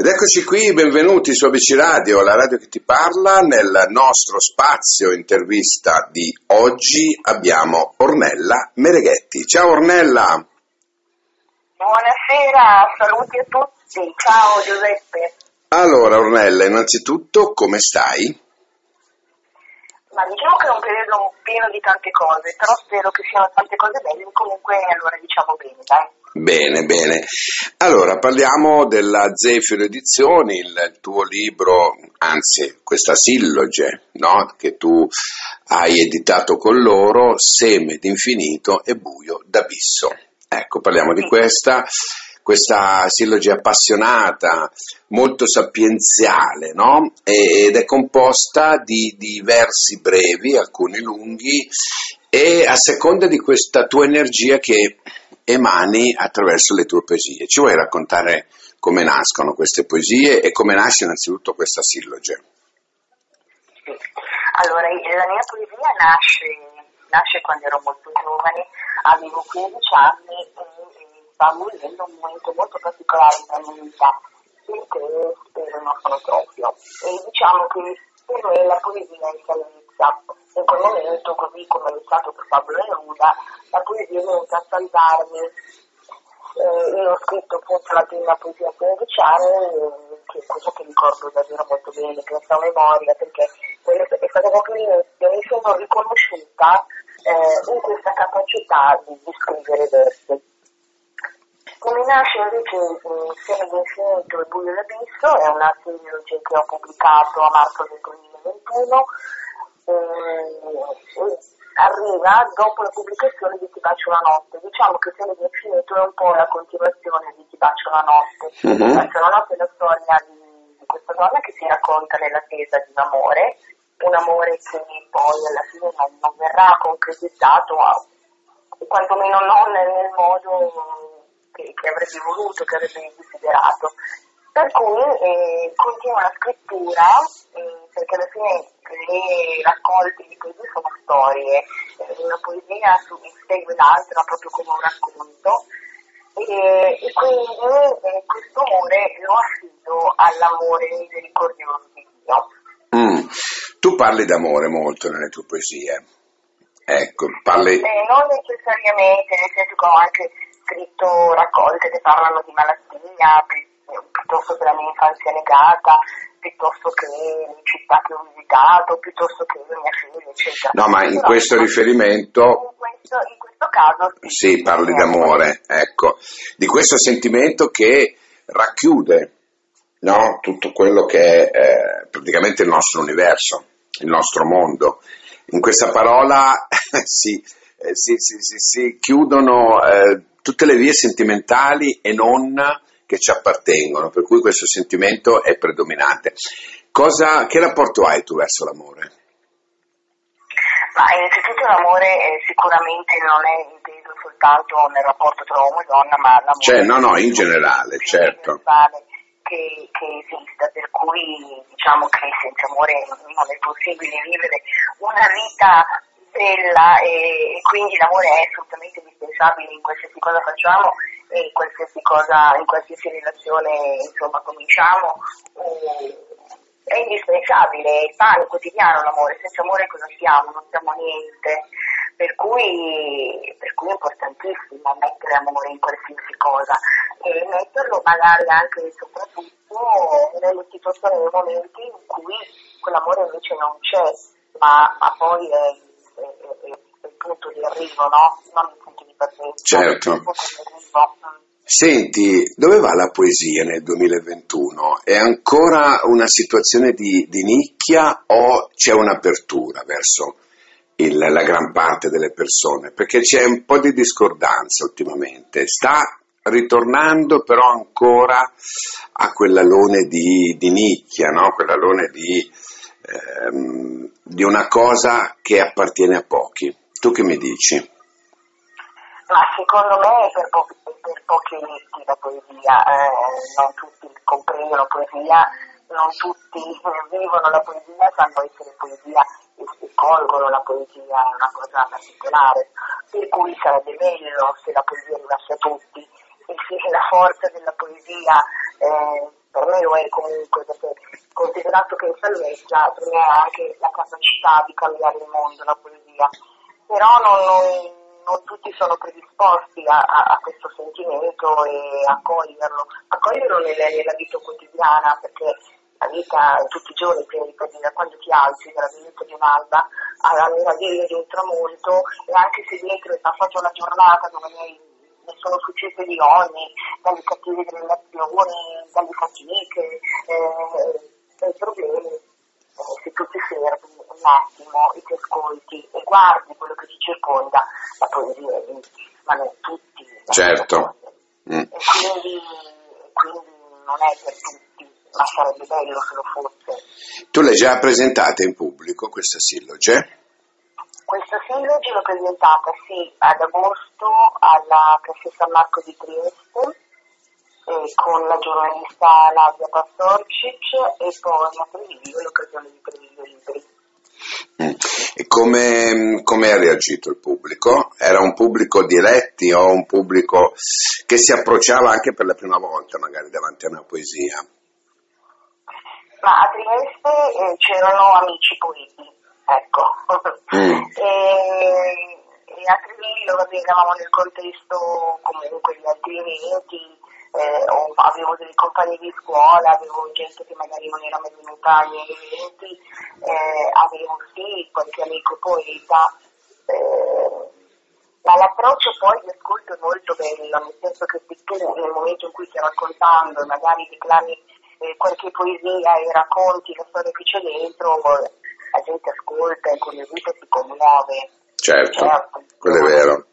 Ed eccoci qui, benvenuti su ABC Radio, la radio che ti parla. Nel nostro spazio intervista di oggi abbiamo Ornella Mereghetti. Ciao Ornella! Buonasera, saluti a tutti. Ciao Giuseppe. Allora Ornella, innanzitutto come stai? Ma diciamo che è un periodo pieno di tante cose, però spero che siano tante cose belle, comunque allora diciamo bene, dai. Bene, bene. Allora, parliamo della Zefiro Edizioni, il tuo libro, anzi, questa silloge, no? Che tu hai editato con loro, Seme d'infinito e buio d'abisso. Ecco, parliamo di questa, questa silloge appassionata, molto sapienziale, no? Ed è composta di, di versi brevi, alcuni lunghi, e a seconda di questa tua energia che emani attraverso le tue poesie. Ci vuoi raccontare come nascono queste poesie e come nasce innanzitutto questa silloge? Sì. Allora, la mia poesia nasce, nasce quando ero molto giovane, avevo 15 anni e, stavo vivendo un momento molto particolare nella mia vita, perché spero non sono proprio. E diciamo che per me la poesia è salvezza. In quel momento, così come è stato per Pablo Neruda, la poesia è venuta a salvarmi. Eh, io ho scritto appunto la prima poesia a 15 anni, eh, che è cosa che ricordo davvero molto bene, che ho memoria, perché è stato proprio l'inizio, mi sono riconosciuta eh, in questa capacità di, di scrivere versi. Come nasce invece il Seme d'infinito e Buio d'abisso è una serie che ho pubblicato a marzo del 2021 eh, arriva dopo la pubblicazione di Ti bacio la notte. Diciamo che Seme d'infinito è un po' la continuazione di Ti bacio la notte. Mhm. Ti bacio la notte è la storia di, di questa donna che si racconta nell'attesa di un amore, un amore che poi alla fine non, non verrà concretizzato, o quantomeno non nel modo che, che avrebbe voluto, che avrebbe desiderato. Per cui eh, continua la scrittura, eh, perché alla fine le raccolte di poesie sono storie, eh, una poesia segue l'altra proprio come un racconto, e, e quindi eh, questo amore lo affido all'amore misericordioso di Dio. Mm. Tu parli d'amore molto nelle tue poesie. Ecco, parli... Eh, non necessariamente, nel senso che ho anche scritto raccolte che parlano di malattia, pi- piuttosto che la mia infanzia negata, piuttosto che le città che ho visitato, piuttosto che mia figlia, eccetera. No, ma in Però, questo riferimento in questo, in questo caso sì, parli d'amore, ecco, di questo sentimento che racchiude no, tutto quello che è eh, praticamente il nostro universo, il nostro mondo. In questa parola si, eh, si, si, si- si chiudono eh, tutte le vie sentimentali e non che ci appartengono, per cui questo sentimento è predominante. Cosa, che rapporto hai tu verso l'amore? Ma innanzitutto l'amore eh, sicuramente non è inteso soltanto nel rapporto tra uomo e donna, ma l'amore Cioè, no, no, in generale, certo. universale Che, che esista, per cui diciamo che senza amore non è possibile vivere una vita bella e, e quindi l'amore è assolutamente indispensabile in qualsiasi cosa facciamo in qualsiasi cosa, in qualsiasi relazione insomma cominciamo. eh, è indispensabile, è il pane quotidiano l'amore, senza amore cosa siamo? Non siamo niente. Per cui, per cui è importantissimo mettere amore in qualsiasi cosa e metterlo magari anche e soprattutto nelle situazioni, nei momenti in cui quell'amore invece non c'è, ma, ma poi è, punto di arrivo, no? Non il punto di partenza. Certo. Il punto di arrivo. Senti, dove va la poesia nel 2021? È ancora una situazione di, di nicchia o c'è un'apertura verso il- la gran parte delle persone? Perché c'è un po' di discordanza ultimamente. Sta ritornando però ancora a quell'alone di, di nicchia, no? quell'alone di, ehm, di una cosa che appartiene a pochi. Tu che mi dici? Ma secondo me è per, po- per pochi eletti la poesia, eh, non tutti comprendono poesia, non tutti vivono la poesia, sanno essere poesia e, colgono la poesia, è una cosa particolare. Per cui sarebbe meglio se la poesia arrivasse a tutti e se la forza della poesia eh, per me lo è comunque perché considerato che in salvezza per anche la capacità di cambiare il mondo, la poesia, però non, non, non tutti sono predisposti a, a, a, questo sentimento e a coglierlo, a coglierlo nella, nella vita quotidiana perché la vita tutti i giorni, quindi da quando ti alzi, dalla venuta di un'alba alla meraviglia di un tramonto e anche se dietro è passata una giornata dove mi sono successe di ogni, dalle cattive relazioni, dalle fatiche, eh, dai problemi, eh, se tu ti fermi un attimo e ti ascolti e guardi quello che ti circonda, la poesia è lì, ma non tutti. Certo. Mm. E quindi, quindi non è per tutti, ma sarebbe bello se lo fosse. Tu l'hai già presentata in pubblico questa silloge? Questa silloge l'ho presentata sì ad agosto alla Caffè San Marco di Trieste eh, con la giornalista Nadia Pastorcic e poi a Treviglio l'occasione di Treviglio Libri. Mm. E come, come, ha reagito il pubblico? Era un pubblico diretti o un pubblico che si approcciava anche per la prima volta magari davanti a una poesia? Ma a Trieste eh, c'erano amici poeti, ecco. Mm. e, e, a Treviglio eravamo nel contesto comunque di altri eventi, eh, avevo dei compagni di scuola, avevo gente che magari non era mai venuta ai miei eventi, eh, avevo sì qualche amico poeta, eh, ma l'approccio poi di ascolto è molto bello, nel senso che se tu nel momento in cui stai raccontando magari declami eh, qualche poesia e racconti la storia che c'è dentro, la gente ascolta, e si commuove. Certo, certo. quello è vero.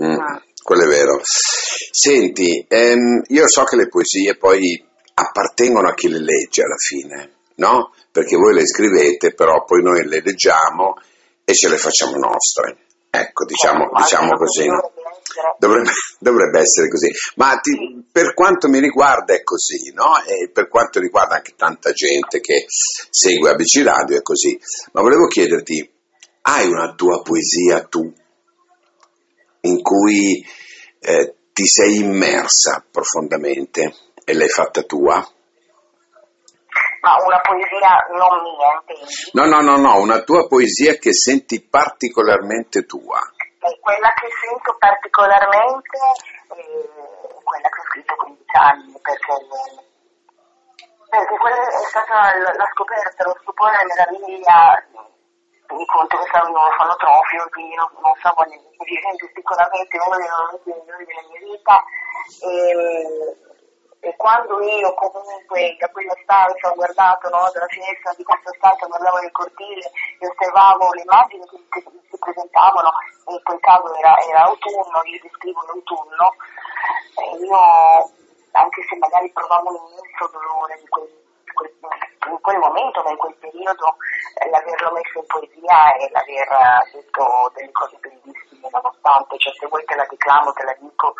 Mm. Quello è vero. Senti, ehm, io so che le poesie poi appartengono a chi le legge alla fine, no? Perché voi le scrivete, però poi noi le leggiamo e ce le facciamo nostre. Ecco, diciamo, diciamo così. Dovrebbe, dovrebbe, essere così. Ma ti, per quanto mi riguarda è così, no? E per quanto riguarda anche tanta gente che segue ABC Radio è così. Ma volevo chiederti, hai una tua poesia tu in cui eh, ti sei immersa profondamente e l'hai fatta tua? Ma una poesia non mia, intendi? No, no, no, no, una tua poesia che senti particolarmente tua. E quella che sento particolarmente è quella che ho scritto a 15 anni, perché, perché quella è stata la scoperta, lo stupore e la meraviglia che sono un orfanotrofio, quindi non, non so quali dirigenti, sicuramente uno dei momenti migliori della mia vita. E, e, quando io comunque da quella stanza ho guardato no, dalla finestra di questa stanza, guardavo nel cortile e osservavo le immagini che, che, si presentavano, in quel caso era, era autunno, io descrivo l'autunno, e io anche se magari provavo un immenso dolore di quel in quel momento, in quel periodo, eh, l'averlo messo in poesia e l'aver eh, detto delle cose bellissime nonostante, cioè se vuoi te la declamo, te la dico.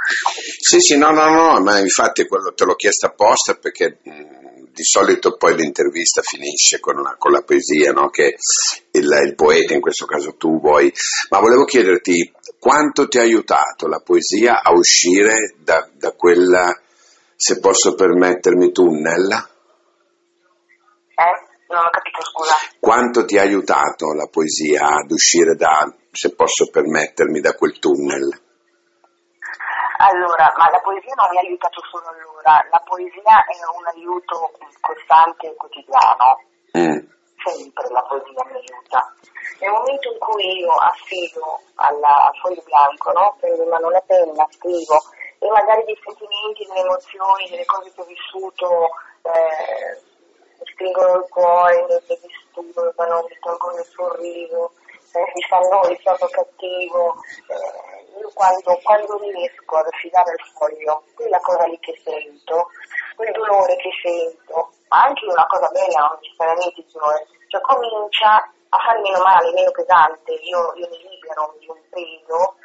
Sì, sì, no, no, no, ma infatti quello te l'ho chiesto apposta perché mh, di solito poi l'intervista finisce con la, con la poesia, no? che il, il poeta, in questo caso tu vuoi, ma volevo chiederti quanto ti ha aiutato la poesia a uscire da, da quella, se posso permettermi, tunnel? Eh? Non ho capito, scusa. Quanto ti ha aiutato la poesia ad uscire da, se posso permettermi, da quel tunnel? Allora, ma la poesia non mi ha aiutato solo allora, la poesia è un aiuto costante e quotidiano. Mm. Sempre la poesia mi aiuta. Nel momento in cui io affido alla, al foglio bianco, no? prendo in mano la penna, scrivo e magari dei sentimenti, delle emozioni, delle cose che ho vissuto, eh, stringono il cuore, mi disturbano, mi tolgono il sorriso, eh, mi fanno il stato cattivo. Eh, io quando, quando riesco ad affidare il foglio, quella cosa lì che sento, quel dolore che sento, ma anche una cosa bella, non necessariamente il dolore, cioè comincia a farmi meno male, meno pesante, io, io mi libero di un peso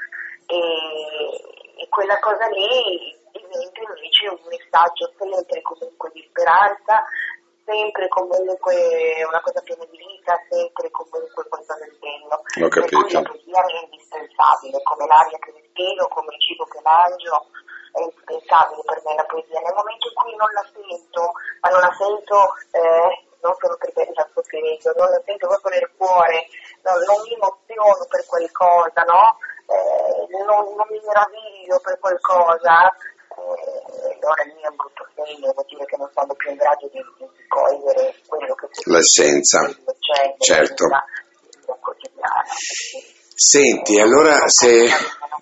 e, e quella cosa lì diventa invece un messaggio sempre comunque di speranza, sempre comunque una cosa piena di vita, sempre comunque qualcosa del bello. Ho capito. Per la poesia è indispensabile, come l'aria che respiro, come il cibo che mangio, è indispensabile per me la poesia. Nel momento in cui non la sento, ma non la sento eh, non solo perché la sto scrivendo, non la sento proprio nel cuore, non, non mi emoziono per qualcosa, no? Eh, non, non, mi meraviglio per qualcosa, eh, allora lì è un brutto segno, vuol dire che non sono più in grado di, di cogliere quello che si L'essenza, certo. Senti, allora se,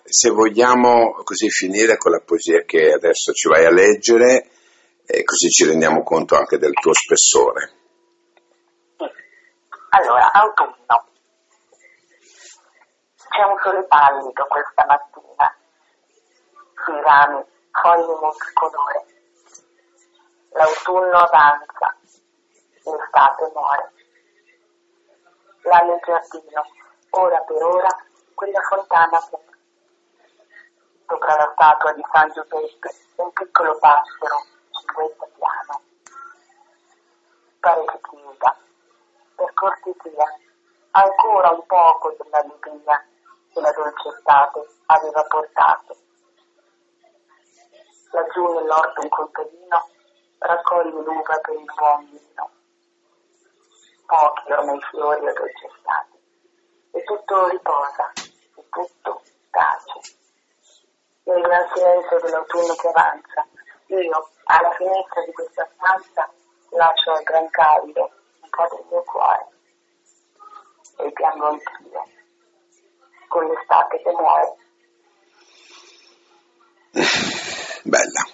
se, vogliamo così finire con la poesia che adesso ci vai a leggere, eh, così ci rendiamo conto anche del tuo spessore. Allora, autunno. C'è un sole pallido questa mattina, sui rami foglie nel colore. L'autunno avanza, l'estate muore. Là nel giardino, ora per ora, quella fontana che sopra la statua di San Giuseppe un piccolo passero cinguetta piano. Pare che chiuda per cortesia, ancora un poco dell'allegria che la dolce estate aveva portato. Laggiù nell'orto un contadino raccoglie l'uva per il buon vino. Pochi ormai fiori addolcestati. E tutto riposa, e tutto tace. Nel gran silenzio dell'autunno che avanza, io, alla finestra di questa stanza, lascio al gran caldo po' del mio cuore e piango anch'io con l'estate che muore. Bella.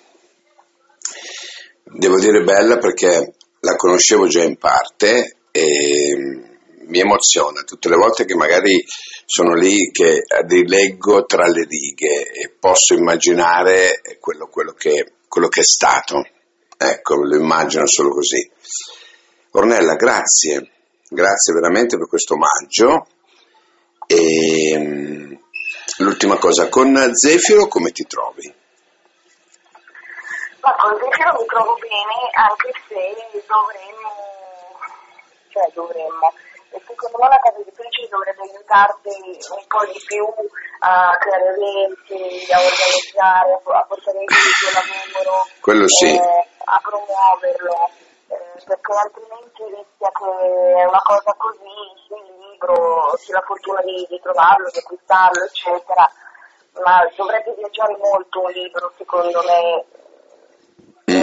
Devo dire bella perché la conoscevo già in parte e mi emoziona tutte le volte che magari sono lì che rileggo tra le righe e posso immaginare quello, quello, che, quello che è stato. Ecco, lo immagino solo così. Ornella, grazie, grazie veramente per questo omaggio. E, mm, l'ultima cosa, con Zefiro come ti trovi? Ma con Zefiro mi trovo bene, anche se dovremmo, cioè dovremmo, e secondo me la casa editrice dovrebbe aiutarti un po' di più a creare eventi, a organizzare, a portare in il lavoro, Quello sì. eh, a promuoverlo perché altrimenti rischia che una cosa così, il libro, si ha la fortuna di, di trovarlo, di acquistarlo, eccetera, ma dovrebbe viaggiare molto un libro, secondo me,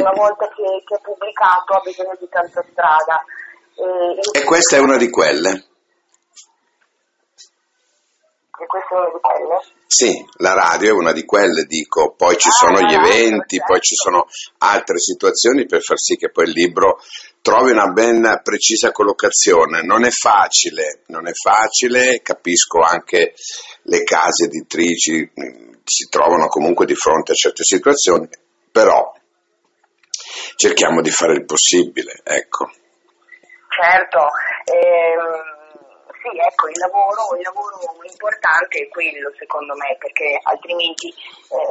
una volta che, che è pubblicato ha bisogno di tanta strada. E, e questa è una di quelle? E questa è una di quelle? Sì, la radio è una di quelle, dico, poi ci sono gli ah, eventi, poi ci sono altre situazioni per far sì che poi il libro trovi una ben precisa collocazione. Non è facile, non è facile, capisco anche le case editrici mm, si trovano comunque di fronte a certe situazioni, però cerchiamo di fare il possibile, ecco. Certo, ehm sì, ecco, il lavoro, il lavoro, importante è quello secondo me, perché altrimenti, eh,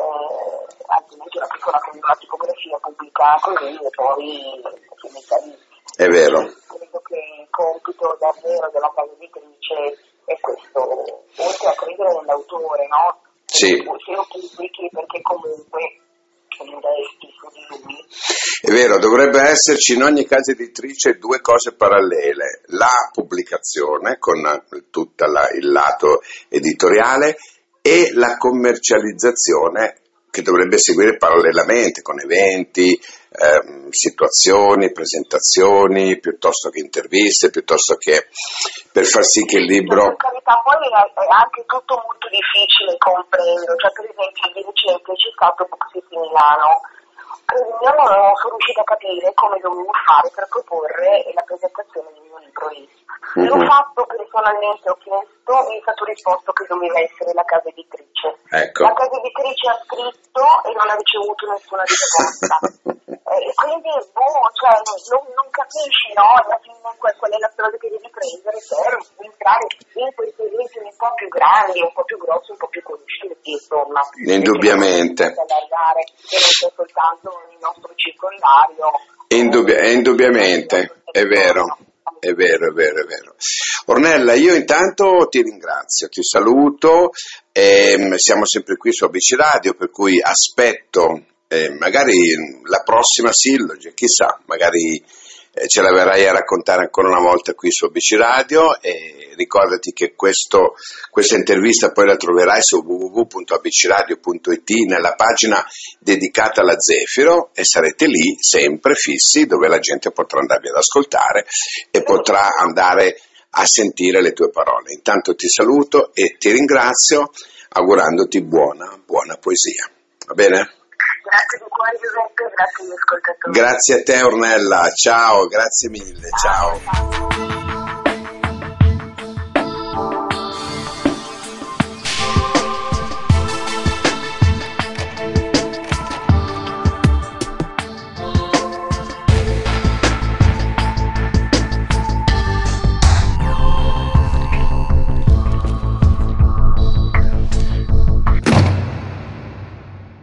altrimenti una piccola con una tipografia pubblica così e poi si mette lì. È vero. Credo che il compito davvero della casa editrice è questo, oltre a credere nell'autore, no? Sì. Se lo pubblichi perché comunque investi su di lui è vero, dovrebbe esserci in ogni casa editrice due cose parallele, la pubblicazione con tutto il lato editoriale e la commercializzazione che dovrebbe seguire parallelamente con eventi, eh, situazioni, presentazioni, piuttosto che interviste, piuttosto che per far sì che il libro... Poi è anche tutto molto difficile, comprendo, cioè per esempio di recente c'è stato Boxity Milano, io non sono riuscita a capire come dovevo fare per proporre la presentazione del mio libro lì. Mm-hmm. L'ho fatto personalmente, ho chiesto, mi è stato risposto che doveva essere la casa editrice. Ecco. La casa editrice ha scritto e non ha ricevuto nessuna risposta. eh, quindi, boh, cioè, non, non, capisci, no? Alla fine qual, è la strada che devi prendere per entrare in questi eventi un po' più grandi, un po' più grossi, un po' più conosciuti, insomma. Indubbiamente. Andare, che non c'è soltanto il nostro circondario. Indubbia, indubbiamente, è vero. È vero, è vero, è vero. Ornella, io intanto ti ringrazio, ti saluto, ehm, siamo sempre qui su ABC Radio, per cui aspetto eh, magari la prossima silloge, chissà, magari eh, ce la verrai a raccontare ancora una volta qui su ABC Radio e ricordati che questo, questa intervista poi la troverai su www.abcradio.it nella pagina dedicata alla Zefiro e sarete lì sempre fissi dove la gente potrà andarvi ad ascoltare e potrà andare a sentire le tue parole. Intanto ti saluto e ti ringrazio augurandoti buona, buona poesia. Va bene? Grazie di cuore Giuseppe, grazie agli ascoltatori. Grazie a te Ornella, ciao, grazie mille, ciao. ciao.